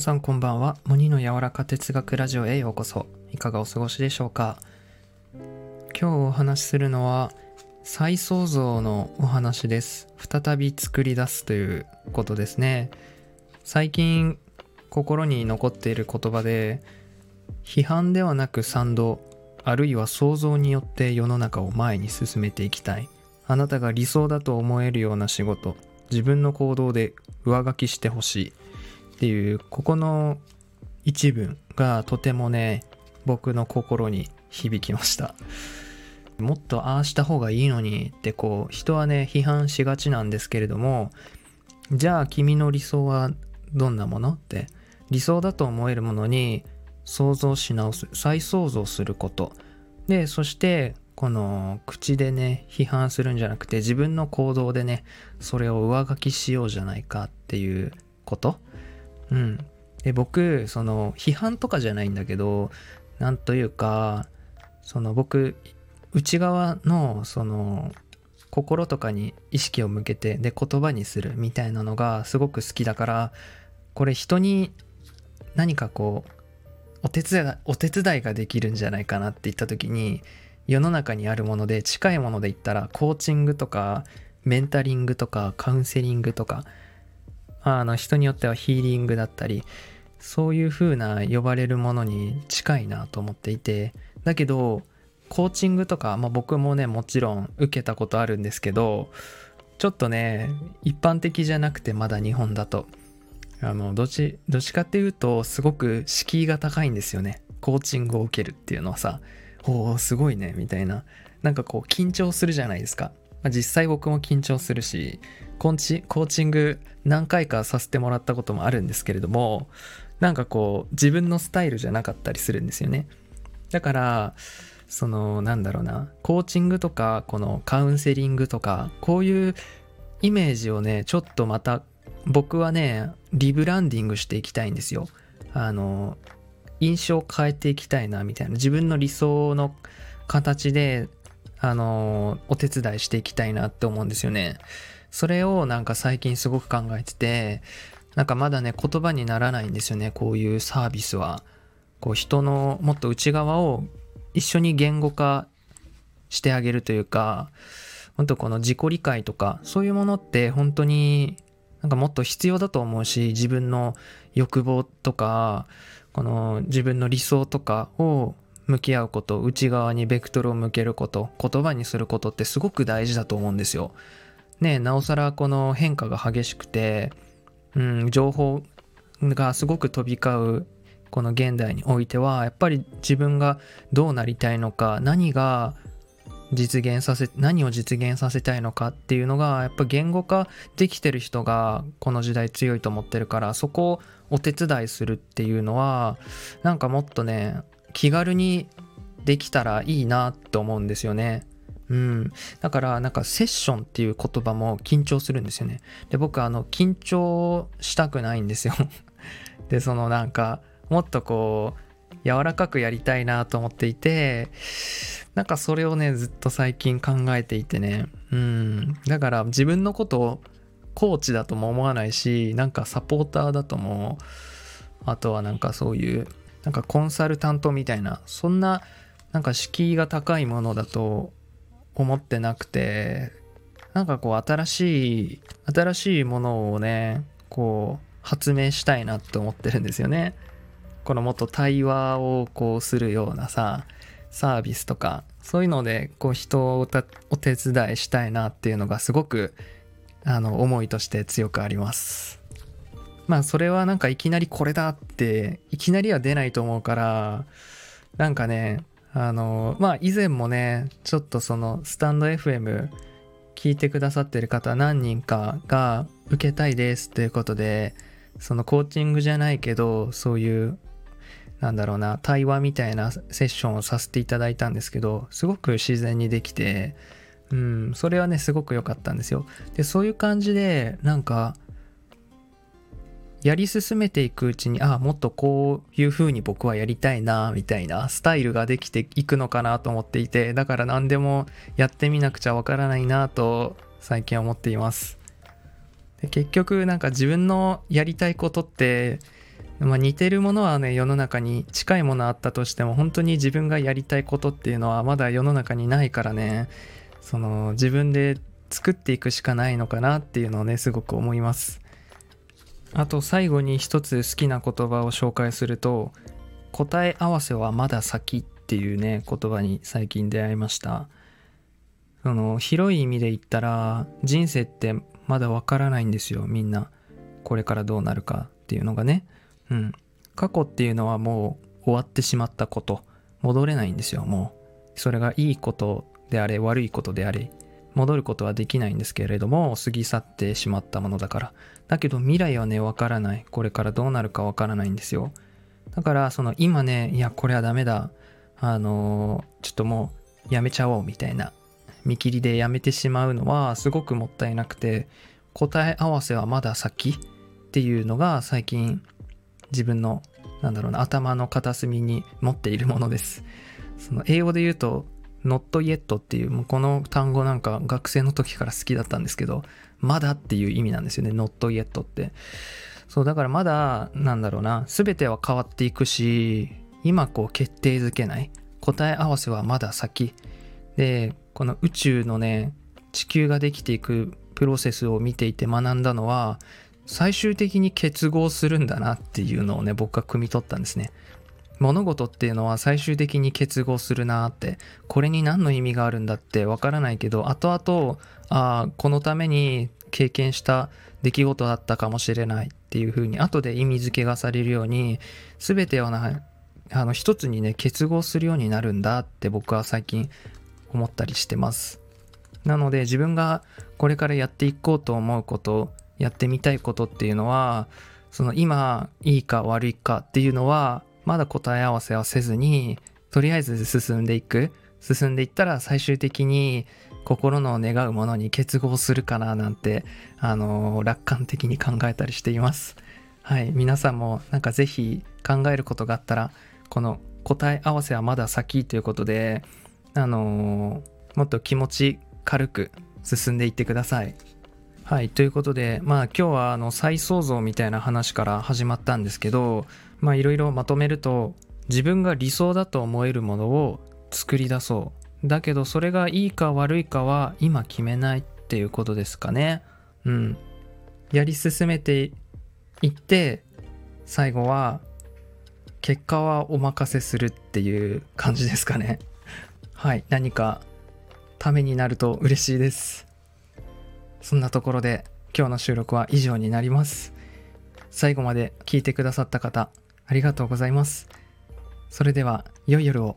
さんこんばんは。モニの柔らか哲学ラジオへようこそ。いかがお過ごしでしょうか今日お話しするのは再創造のお話です。再び作り出すということですね。最近心に残っている言葉で批判ではなく賛同あるいは想像によって世の中を前に進めていきたいあなたが理想だと思えるような仕事自分の行動で上書きしてほしいっていうここの一文がとてもね僕の心に響きました。もっとああした方がいいのにってこう人はね批判しがちなんですけれどもじゃあ君の理想はどんなものって理想だと思えるものに想像し直す再創造すること。でそしてこの口でね批判するんじゃなくて自分の行動でねそれを上書きしようじゃないかっていうこと。うん。で僕その批判とかじゃないんだけどなんというかその僕内側のその心とかに意識を向けてで言葉にするみたいなのがすごく好きだからこれ人に何かこうお手伝いお手伝いができるんじゃないかなって言った時に世の中にあるもので近いもので言ったらコーチングとかメンタリングとかカウンセリングとかあの人によってはヒーリングだったりそういう風な呼ばれるものに近いなと思っていてだけどコーチングとか、まあ、僕もねもちろん受けたことあるんですけどちょっとね一般的じゃなくてまだ日本だと。あのどっちどっちかっていうとすごく敷居が高いんですよね。コーチングを受けるっていうのはさおおすごいねみたいな。なんかこう緊張するじゃないですか、まあ、実際僕も緊張するしコーチコーチング何回かさせてもらったこともあるんですけれどもなんかこう自分のスタイルじゃなかったりするんですよね。だからそのなんだろうなコーチングとかこのカウンセリングとかこういうイメージをねちょっとまた僕はねリブランディングしていきたいんですよ。あの印象を変えていきたいなみたいな。自分の理想の形であのお手伝いしていきたいなって思うんですよね。それをなんか最近すごく考えててなんかまだね言葉にならないんですよねこういうサービスは。こう人のもっと内側を一緒に言語化してあげるというか本当この自己理解とかそういうものって本当になんかもっと必要だと思うし自分の欲望とかこの自分の理想とかを向き合うこと内側にベクトルを向けること言葉にすることってすごく大事だと思うんですよ。ねなおさらこの変化が激しくて、うん、情報がすごく飛び交うこの現代においてはやっぱり自分がどうなりたいのか何が実現させ何を実現させたいのかっていうのがやっぱ言語化できてる人がこの時代強いと思ってるからそこをお手伝いするっていうのはなんかもっとね気軽にできたらいいなって思うんですよね。うん、だからなんかセッションっていう言葉も緊張するんですよね。で僕あの緊張したくないんですよ。でそのなんかもっとこう柔らかくやりたいなと思っていてなんかそれをねずっと最近考えていてねうんだから自分のことをコーチだとも思わないしなんかサポーターだともあとはなんかそういうなんかコンサルタントみたいなそんななんか敷居が高いものだと思ってなくてなんかこう新しい新しいものをねこう発明したいなって思ってるんですよね。このもっと対話をこうするようなさサービスとかそういうのでこう人をお手伝いしたいなっていうのがすごくあの思いとして強くあります。まあそれはなんかいきなりこれだっていきなりは出ないと思うからなんかねあのまあ以前もねちょっとそのスタンド FM 聞いてくださってる方何人かが受けたいですということでそのコーチングじゃないけどそういうなんだろうな、対話みたいなセッションをさせていただいたんですけど、すごく自然にできて、うん、それはね、すごく良かったんですよ。で、そういう感じで、なんか、やり進めていくうちに、ああ、もっとこういう風に僕はやりたいな、みたいなスタイルができていくのかなと思っていて、だから何でもやってみなくちゃわからないなと最近思っています。で結局、なんか自分のやりたいことって、まあ、似てるものはね世の中に近いものあったとしても本当に自分がやりたいことっていうのはまだ世の中にないからねその自分で作っていくしかないのかなっていうのをねすごく思いますあと最後に一つ好きな言葉を紹介すると答え合わせはまだ先っていうね言葉に最近出会いました。その広い意味で言ったら人生ってまだわからないんですよみんな。これからどうなるかっていうのがね。うん。過去っていうのはもう終わってしまったこと。戻れないんですよもう。それがいいことであれ悪いことであれ。戻ることはできないんですけれども過ぎ去ってしまったものだから。だけど未来はねわからない。これからどうなるかわからないんですよ。だからその今ねいやこれはダメだ。あのー、ちょっともうやめちゃおうみたいな。見切りでやめてしまうのはすごくもったいなくて答え合わせはまだ先。っていうのが最近自分のなんだろうな頭の片隅に持っているものです。その英語で言うと not yet っていうこの単語なんか学生の時から好きだったんですけどまだっていう意味なんですよね not yet って。そうだからまだなんだろうな全ては変わっていくし今こう決定づけない答え合わせはまだ先。でこの宇宙のね地球ができていくプロセスを見ていて学んだのは最終的に結合するんだなっていうのをね僕は汲み取ったんですね。物事っていうのは最終的に結合するなってこれに何の意味があるんだってわからないけど後々あこのために経験した出来事だったかもしれないっていうふうに後で意味付けがされるように全てをなあの一つにね結合するようになるんだって僕は最近思ったりしてます。なので自分がこれからやっていこうと思うことやってみたいことっていうのはその今いいか悪いかっていうのはまだ答え合わせはせずにとりあえず進んでいく。進んでいったら最終的に心の願うものに結合するかななんてあの楽観的に考えたりしています。はい。皆さんもなんか是非考えることがあったらこの答え合わせはまだ先ということであのもっと気持ち軽く進んでいってください。はい。ということでまあ今日はあの再創造みたいな話から始まったんですけどまあいろいろまとめると自分が理想だと思えるものを作り出そう。だけどそれがいいか悪いかは今決めないっていうことですかね。うん。やり進めていって最後は結果はお任せするっていう感じですかね。はい。何かためになると嬉しいです。そんなところで今日の収録は以上になります。最後まで聞いてくださった方ありがとうございます。それでは、良い夜を。